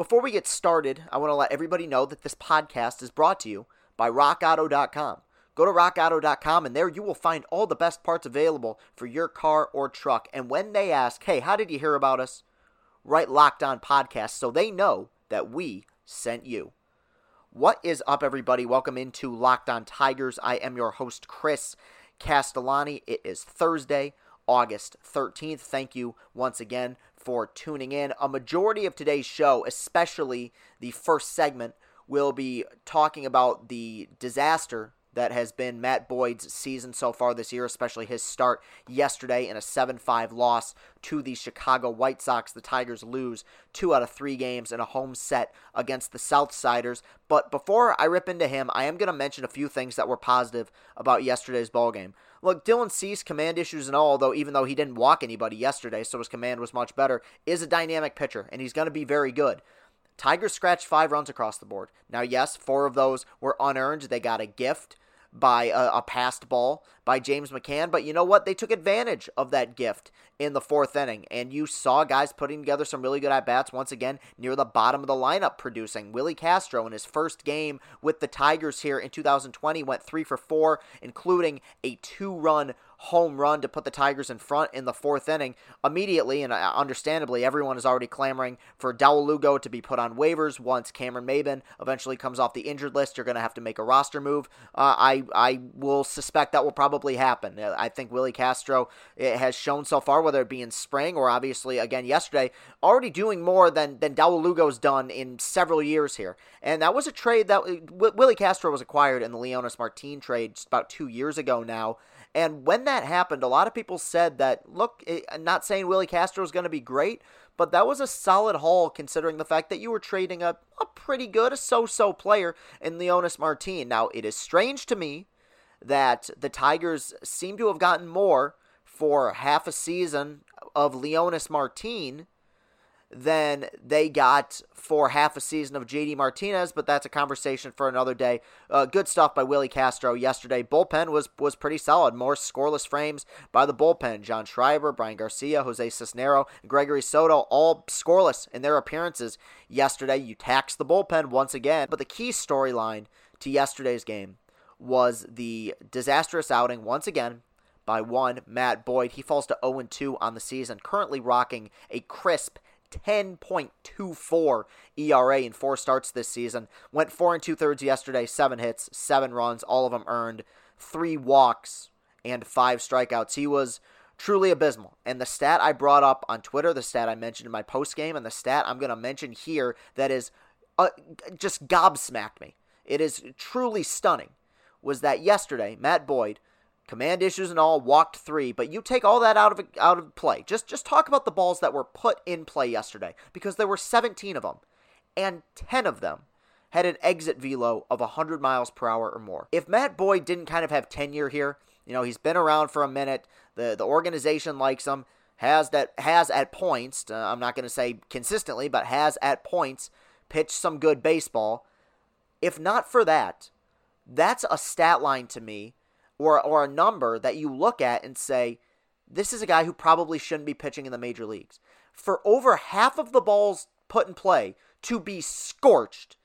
Before we get started, I want to let everybody know that this podcast is brought to you by RockAuto.com. Go to rockauto.com and there you will find all the best parts available for your car or truck. And when they ask, hey, how did you hear about us? Write Locked On Podcast so they know that we sent you. What is up, everybody? Welcome into Locked On Tigers. I am your host, Chris Castellani. It is Thursday, August 13th. Thank you once again for tuning in. A majority of today's show, especially the first segment, will be talking about the disaster that has been Matt Boyd's season so far this year, especially his start yesterday in a 7 5 loss to the Chicago White Sox. The Tigers lose two out of three games in a home set against the Southsiders. But before I rip into him, I am going to mention a few things that were positive about yesterday's ball game. Look, Dylan Cease, command issues and all, though even though he didn't walk anybody yesterday, so his command was much better, is a dynamic pitcher, and he's going to be very good. Tigers scratched five runs across the board. Now, yes, four of those were unearned. They got a gift by a, a, passed ball by James McCann. But you know what? They took advantage of that gift in the fourth inning. And you saw guys putting together some really good at bats once again near the bottom of the lineup producing. Willi Castro in his first game with the Tigers here in 2020 went three for four, including a two run home run to put the Tigers in front in the fourth inning. Immediately, and uh, understandably, everyone is already clamoring for Dawel Lugo to be put on waivers once Cameron Maybin eventually comes off the injured list. You're going to have to make a roster move. Uh, I, I will suspect that will probably happen. Uh, I think Willi Castro has shown so far, whether it be in spring or obviously again yesterday, already doing more than, than Dawel Lugo's done in several years here. And that was a trade that uh, Willi Castro was acquired in the Leonys Martin trade just about two years ago now. And when that happened, a lot of people said that, look, I'm not saying Willi Castro is going to be great, but that was a solid haul considering the fact that you were trading a, a pretty good, a so so player in Leonys Martin. Now, it is strange to me that the Tigers seem to have gotten more for half a season of Leonys Martin than they got for half a season of JD Martinez, but that's a conversation for another day. Uh, good stuff by Willi Castro yesterday. Bullpen was was pretty solid. More scoreless frames by the bullpen. John Schreiber, Bryan Garcia, Jose Cisnero, Gregory Soto, all scoreless in their appearances yesterday. You tax the bullpen once again. But the key storyline to yesterday's game was the disastrous outing once again by one Matt Boyd. He falls to 0 2 on the season, currently rocking a crisp 10.24 ERA in four starts this season. Went four and two thirds yesterday, seven hits, seven runs, all of them earned, three walks, and five strikeouts. He was truly abysmal. And the stat I brought up on Twitter, the stat I mentioned in my post game, and the stat I'm going to mention here that is uh, just gobsmacked me. It is truly stunning. Was that yesterday, Matt Boyd command issues and all, walked three, but you take all that out of out of play. Just just talk about the balls that were put in play yesterday because there were 17 of them and 10 of them had an exit velo of 100 miles per hour or more. If Matt Boyd didn't kind of have tenure here, you know, he's been around for a minute, the the organization likes him, has that has at points, uh, I'm not going to say consistently, but has at points pitched some good baseball. If not for that, that's a stat line to me or or a number that you look at and say this is a guy who probably shouldn't be pitching in the major leagues. For over half of the balls put in play to be scorched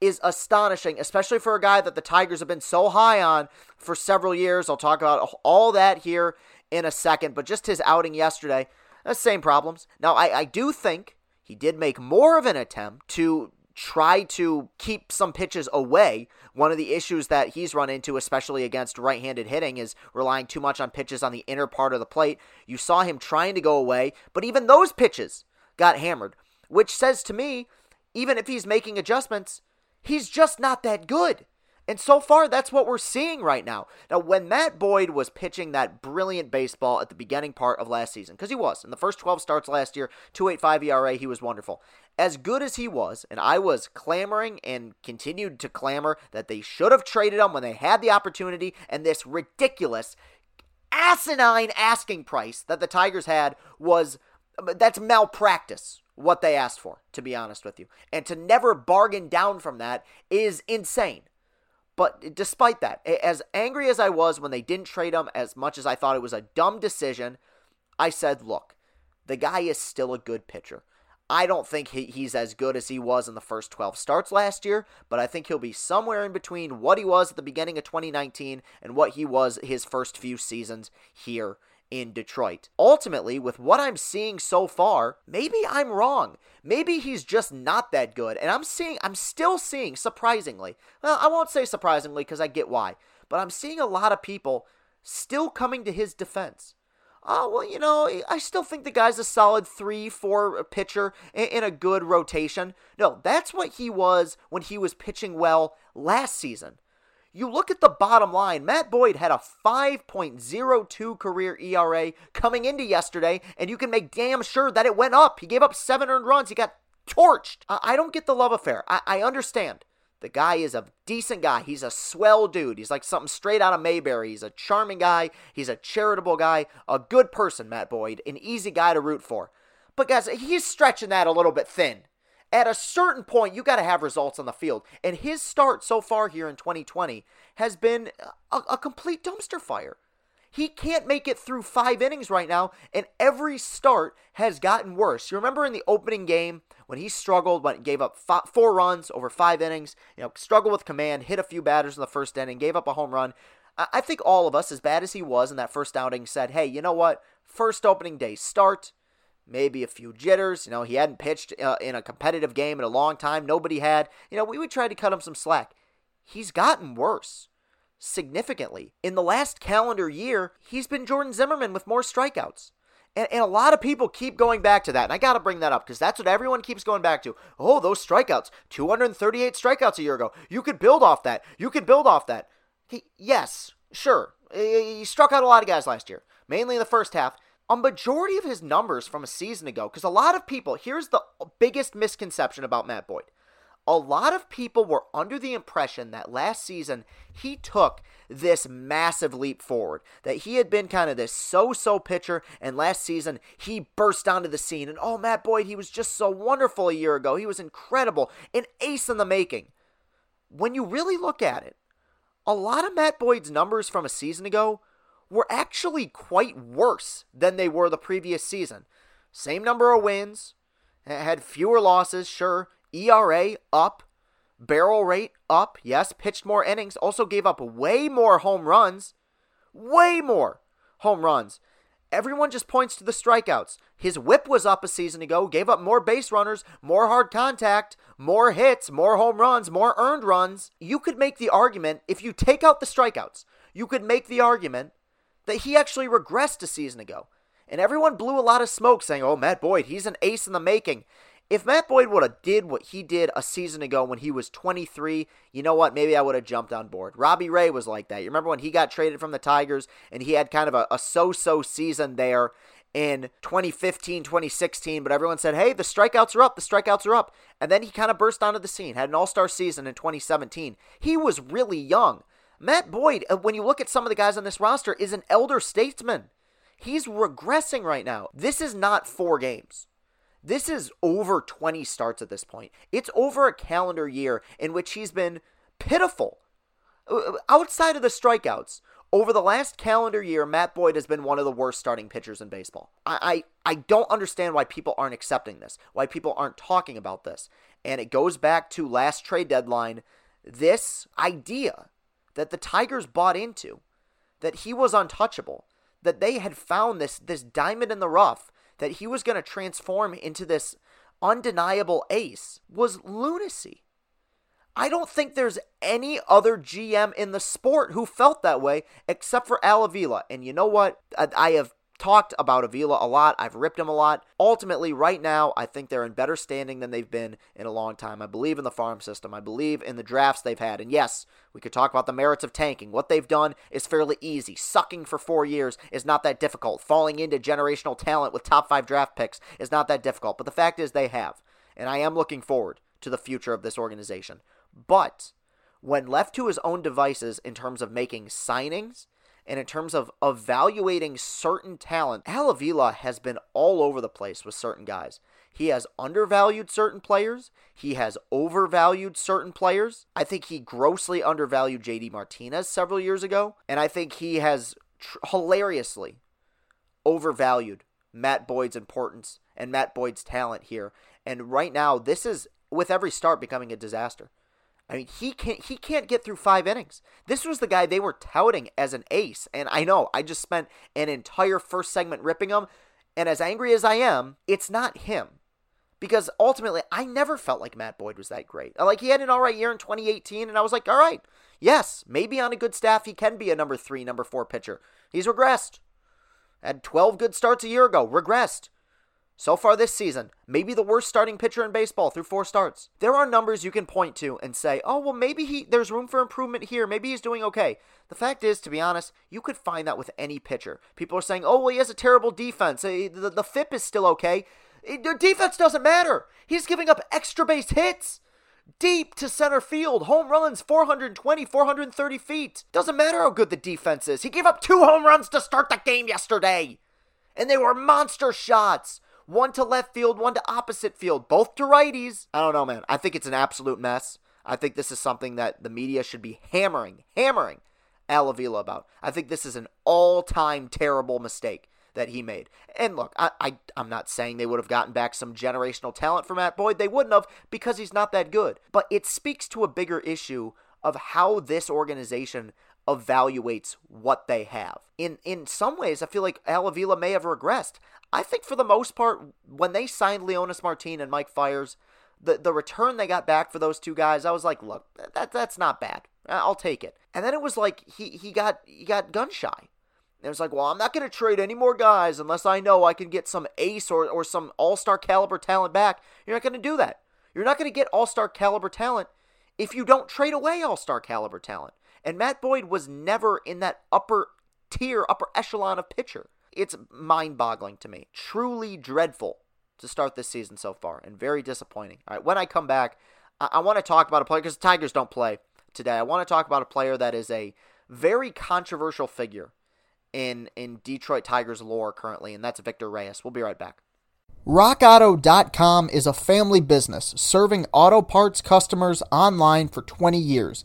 is astonishing, especially for a guy that the Tigers have been so high on for several years. I'll talk about all that here in a second, but just his outing yesterday, the same problems. Now, I, I do think he did make more of an attempt to try to keep some pitches away. One of the issues that he's run into, especially against right handed hitting, is relying too much on pitches on the inner part of the plate. You saw him trying to go away, but even those pitches got hammered, which says to me, even if he's making adjustments, he's just not that good. And so far, that's what we're seeing right now. Now, when Matt Boyd was pitching that brilliant baseball at the beginning part of last season, because he was in the first 12 starts last year, 2.85 ERA, he was wonderful. As good as he was, and I was clamoring and continued to clamor that they should have traded him when they had the opportunity, and this ridiculous, asinine asking price that the Tigers had was um, that's malpractice what they asked for, to be honest with you. And to never bargain down from that is insane. But despite that, as angry as I was when they didn't trade him, as much as I thought it was a dumb decision, I said, look, the guy is still a good pitcher. I don't think he, he's as good as he was in the first 12 starts last year, but I think he'll be somewhere in between what he was at the beginning of 2019 and what he was his first few seasons here in Detroit. Ultimately, with what I'm seeing so far, maybe I'm wrong. Maybe he's just not that good. And I'm seeing, I'm still seeing, surprisingly, well, I won't say surprisingly because I get why, but I'm seeing a lot of people still coming to his defense. Oh, well, you know, I still think the guy's a solid 3 4 pitcher in a good rotation. No, that's what he was when he was pitching well last season. You look at the bottom line, Matt Boyd had a 5.02 career ERA coming into yesterday, and you can make damn sure that it went up. He gave up seven earned runs. He got torched. I don't get the love affair. I, I understand. The guy is a decent guy. He's a swell dude. He's like something straight out of Mayberry. He's a charming guy. He's a charitable guy. A good person, Matt Boyd. An easy guy to root for. But guys, he's stretching that a little bit thin. At a certain point, you got to have results on the field. And his start so far here in 2020 has been a, a complete dumpster fire. He can't make it through five innings right now, and every start has gotten worse. You remember in the opening game when he struggled, when he gave up five, four runs over five innings, you know, struggled with command, hit a few batters in the first inning, gave up a home run. I think all of us, as bad as he was in that first outing, said, hey, you know what? First opening day start, maybe a few jitters. You know, he hadn't pitched uh, in a competitive game in a long time. Nobody had. You know, we would try to cut him some slack. He's gotten worse significantly. In the last calendar year, he's been Jordan Zimmermann with more strikeouts. And, and a lot of people keep going back to that. And I got to bring that up because that's what everyone keeps going back to. Oh, those strikeouts. 238 strikeouts a year ago. You could build off that. You could build off that. He, yes, sure. He struck out a lot of guys last year, mainly in the first half. A majority of his numbers from a season ago, because a lot of people, here's the biggest misconception about Matt Boyd a lot of people were under the impression that last season he took this massive leap forward. That he had been kind of this so so pitcher, and last season he burst onto the scene. And oh, Matt Boyd, he was just so wonderful a year ago. He was incredible, an ace in the making. When you really look at it, a lot of Matt Boyd's numbers from a season ago were actually quite worse than they were the previous season. Same number of wins, had fewer losses, sure, ERA up, barrel rate up, yes, pitched more innings, also gave up way more home runs. Way more home runs. Everyone just points to the strikeouts. His whip was up a season ago, gave up more base runners, more hard contact, more hits, more home runs, more earned runs. You could make the argument, if you take out the strikeouts, you could make the argument that he actually regressed a season ago. And everyone blew a lot of smoke saying, oh, Matt Boyd, he's an ace in the making. If Matt Boyd would have did what he did a season ago when he was 23, you know what? Maybe I would have jumped on board. Robbie Ray was like that. You remember when he got traded from the Tigers and he had kind of a, a so-so season there in 2015, 2016, but everyone said, hey, the strikeouts are up, the strikeouts are up. And then he kind of burst onto the scene, had an all star season in 2017. He was really young. Matt Boyd, uh, when you look at some of the guys on this roster, is an elder statesman. He's regressing right now. This is not four games. This is over 20 starts at this point. It's over a calendar year in which he's been pitiful. Uh, uh, outside of the strikeouts, over the last calendar year, Matt Boyd has been one of the worst starting pitchers in baseball. I, I, I don't understand why people aren't accepting this, why people aren't talking about this. And it goes back to last trade deadline this idea that the Tigers bought into, that he was untouchable, that they had found this, this diamond in the rough that he was going to transform into this undeniable ace was lunacy. I don't think there's any other GM in the sport who felt that way except for Al Avila. And you know what? I, have talked about Avila a lot. I've ripped him a lot. Ultimately, right now, I think they're in better standing than they've been in a long time. I believe in the farm system. I believe in the drafts they've had. And yes, we could talk about the merits of tanking. What they've done is fairly easy. Sucking for four years is not that difficult. Falling into generational talent with top five draft picks is not that difficult. But the fact is, they have. And I am looking forward to the future of this organization. But when left to his own devices in terms of making signings, and in terms of evaluating certain talent, Al Avila has been all over the place with certain guys. He has undervalued certain players. He has overvalued certain players. I think he grossly undervalued JD Martinez several years ago. And I think he has tr- hilariously overvalued Matt Boyd's importance and Matt Boyd's talent here. And right now, this is with every start becoming a disaster. I mean, he can't he can't get through five innings. This was the guy they were touting as an ace, and I know I just spent an entire first segment ripping him. And as angry as I am, it's not him. Because ultimately, I never felt like Matt Boyd was that great. Like, he had an all right year in 2018, and I was like, all right, yes, maybe on a good staff, he can be a number three, number four pitcher. He's regressed. Had 12 good starts a year ago, regressed. So far this season, maybe the worst starting pitcher in baseball through four starts. There are numbers you can point to and say, "Oh, well maybe he there's room for improvement here. Maybe he's doing okay." The fact is, to be honest, you could find that with any pitcher. People are saying, "Oh, well he has a terrible defense. Eh, the, the, the FIP is still okay." Eh, the defense doesn't matter. He's giving up extra base hits deep to center field. Home runs 420, 430 feet. Doesn't matter how good the defense is. He gave up two home runs to start the game yesterday. And they were monster shots. One to left field, one to opposite field, both to righties. I don't know, man. I think it's an absolute mess. I think this is something that the media should be hammering, hammering Al Avila about. I think this is an all time terrible mistake that he made. And look, I, I I'm not saying they would have gotten back some generational talent for Matt Boyd. They wouldn't have because he's not that good. But it speaks to a bigger issue of how this organization evaluates what they have. In in some ways, I feel like Al Avila may have regressed. I think for the most part, when they signed Leonys Martin and Mike Fiers, the the return they got back for those two guys, I was like, look, that that's not bad. I'll take it. And then it was like he he got he got gun shy. And it was like, well, I'm not going to trade any more guys unless I know I can get some ace or, or some all star caliber talent back. You're not going to do that. You're not going to get all star caliber talent if you don't trade away all star caliber talent. And Matt Boyd was never in that upper tier, upper echelon of pitcher. It's mind boggling to me. Truly dreadful to start this season so far and very disappointing. All right, when I come back, I, I want to talk about a player because the Tigers don't play today. I want to talk about a player that is a very controversial figure in in Detroit Tigers lore currently, and that's Victor Reyes. We'll be right back. RockAuto.com is a family business serving auto parts customers online for 20 years.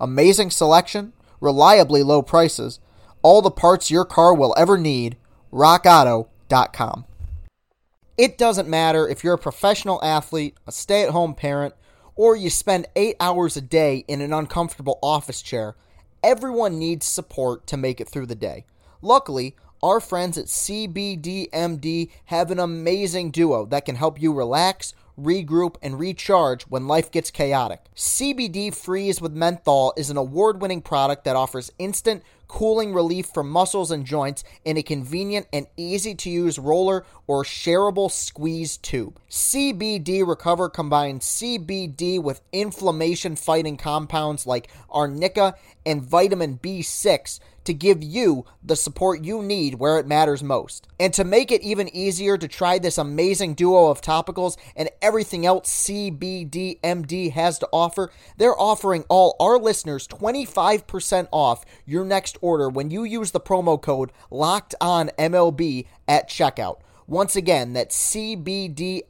Amazing selection, reliably low prices, all the parts your car will ever need. RockAuto.com. It doesn't matter if you're a professional athlete, a stay at home parent, or you spend eight hours a day in an uncomfortable office chair. Everyone needs support to make it through the day. Luckily, our friends at CBDMD have an amazing duo that can help you relax, regroup, and recharge when life gets chaotic. CBD Freeze with Menthol is an award winning product that offers instant cooling relief for muscles and joints in a convenient and easy to use roller or shareable squeeze tube. CBD Recover combines CBD with inflammation fighting compounds like arnica and vitamin B6 to give you the support you need where it matters most. And to make it even easier to try this amazing duo of topicals and everything else CBDMD has to offer, they're offering all our listeners 25% off your next order when you use the promo code locked on MLB at checkout. Once again, that's cbdmd.com,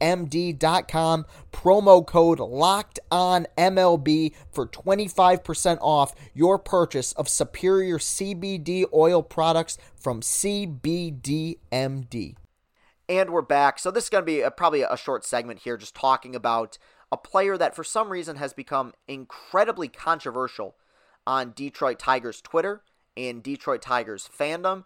promo code locked on MLB for 25% off your purchase of superior CBD oil products from CBDMD. And we're back. So this is going to be a, probably a short segment here just talking about a player that for some reason has become incredibly controversial on Detroit Tigers Twitter and Detroit Tigers fandom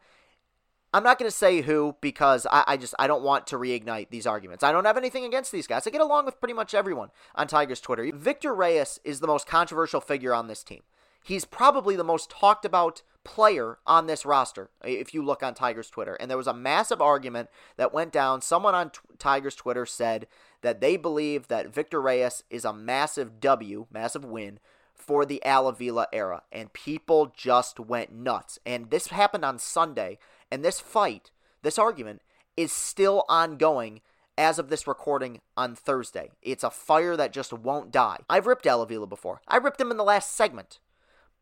I'm not going to say who because I, I, just I don't want to reignite these arguments. I don't have anything against these guys. I get along with pretty much everyone on Tigers Twitter. Victor Reyes is the most controversial figure on this team. He's probably the most talked about player on this roster if you look on Tigers Twitter. And there was a massive argument that went down. Someone on t- Tigers Twitter said that they believe that Victor Reyes is a massive W, massive win for the Al Avila era. And people just went nuts. And this happened on Sunday. And this fight, this argument, is still ongoing as of this recording on Thursday. It's a fire that just won't die. I've ripped Al Avila before. I ripped him in the last segment.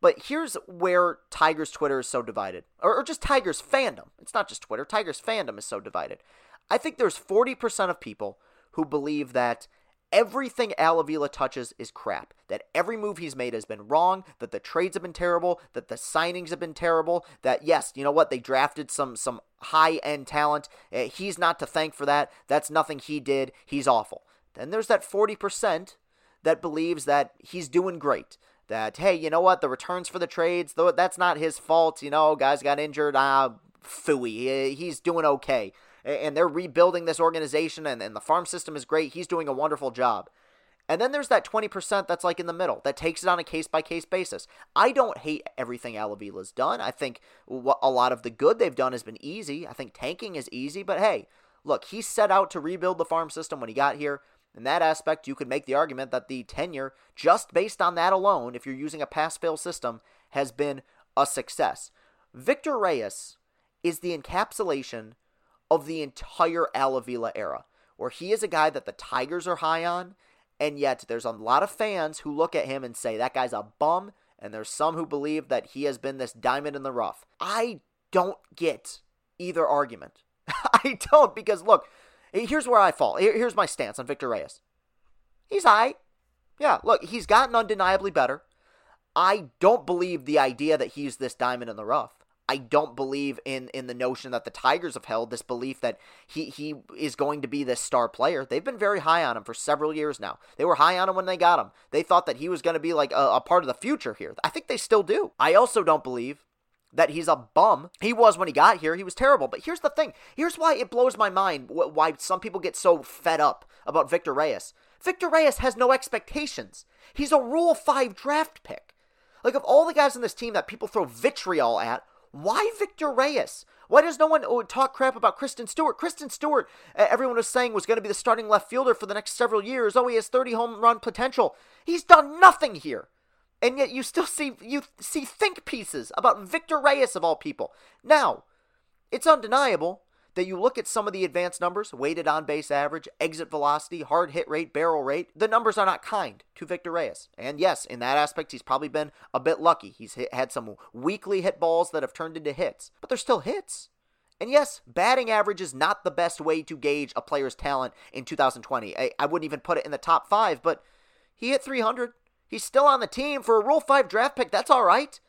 But here's where Tigers Twitter is so divided, or, or, just Tigers fandom. It's not just Twitter. Tigers fandom is so divided. I think there's 40% of people who believe that everything Al Avila touches is crap. That every move he's made has been wrong. That the trades have been terrible. That the signings have been terrible. That yes, you know what? They drafted some some high end talent. Eh, he's not to thank for that. That's nothing he did. He's awful. Then there's that 40% that believes that he's doing great that hey, you know what, the returns for the trades, though that's not his fault. You know, guys got injured. Ah, fooey, he's doing okay, and they're rebuilding this organization, and, and the farm system is great. He's doing a wonderful job. And then there's that 20% that's like in the middle, that takes it on a case by case basis. I don't hate everything Al Avila's done. I think a lot of the good they've done has been easy. I think tanking is easy, but hey, look, he set out to rebuild the farm system when he got here. In that aspect, you could make the argument that the tenure, just based on that alone, if you're using a pass fail system, has been a success. Victor Reyes is the encapsulation of the entire Al Avila era, where he is a guy that the Tigers are high on, and yet there's a lot of fans who look at him and say that guy's a bum, and there's some who believe that he has been this diamond in the rough. I don't get either argument. I don't, because look, Here's where I fall. Here's my stance on Victor Reyes. He's high. Yeah, look, he's gotten undeniably better. I don't believe the idea that he's this diamond in the rough. I don't believe in in the notion that the Tigers have held this belief that he he is going to be this star player. They've been very high on him for several years now. They were high on him when they got him. They thought that he was going to be like a, a part of the future here. I think they still do. I also don't believe that he's a bum. He was when he got here. He was terrible. But here's the thing. Here's why it blows my mind why some people get so fed up about Victor Reyes. Victor Reyes has no expectations. He's a Rule 5 draft pick. Like, of all the guys on this team that people throw vitriol at, why Victor Reyes? Why does no one oh, talk crap about Christin Stewart? Christin Stewart, everyone was saying, was going to be the starting left fielder for the next several years. Oh, he has 30 home run potential. He's done nothing here and yet you still see you see think pieces about Victor Reyes of all people. Now, it's undeniable that you look at some of the advanced numbers, weighted on base average, exit velocity, hard hit rate, barrel rate, the numbers are not kind to Victor Reyes. And yes, in that aspect, he's probably been a bit lucky. He's hit, had some weakly hit balls that have turned into hits, but they're still hits. And yes, batting average is not the best way to gauge a player's talent in 2020. I, I wouldn't even put it in the top five, but he hit 300. He's still on the team for a Rule 5 draft pick. That's all right.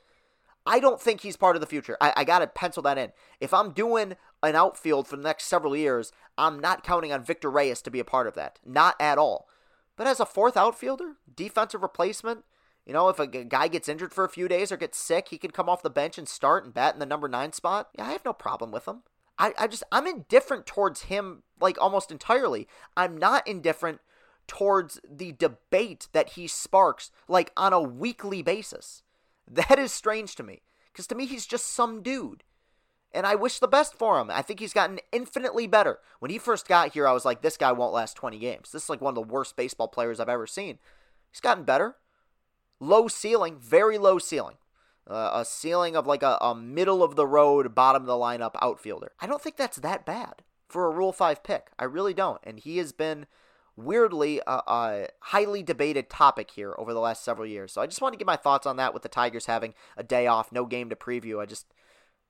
I don't think he's part of the future. I, I got to pencil that in. If I'm doing an outfield for the next several years, I'm not counting on Victor Reyes to be a part of that. Not at all. But as a fourth outfielder, defensive replacement, you know, if a guy gets injured for a few days or gets sick, he can come off the bench and start and bat in the number nine spot. Yeah, I have no problem with him. I, I just, I'm indifferent towards him, like almost entirely. I'm not indifferent towards the debate that he sparks like on a weekly basis. That is strange to me because to me he's just some dude. And I wish the best for him. I think he's gotten infinitely better. When he first got here, I was like, this guy won't last 20 games. This is like one of the worst baseball players I've ever seen. He's gotten better. Low ceiling, very low ceiling. Uh, a ceiling of like a, a middle of the road, bottom of the lineup outfielder. I don't think that's that bad for a Rule 5 pick. I really don't. And he has been weirdly a, a, highly debated topic here over the last several years. So I just want to get my thoughts on that with the Tigers having a day off, no game to preview. I just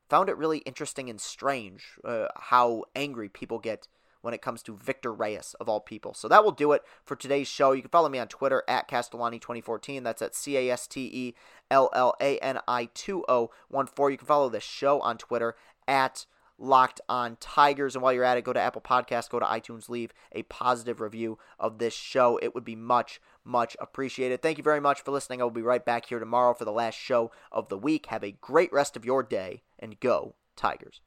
found it really interesting and strange uh, how angry people get when it comes to Victor Reyes of all people. So that will do it for today's show. You can follow me on Twitter at Castellani2014. That's at C A S T E L L A N I 2014. You can follow the show on Twitter at Locked on Tigers. And while you're at it, go to Apple Podcasts, go to iTunes, leave a positive review of this show. It would be much, much appreciated. Thank you very much for listening. I will be right back here tomorrow for the last show of the week. Have a great rest of your day and go, Tigers.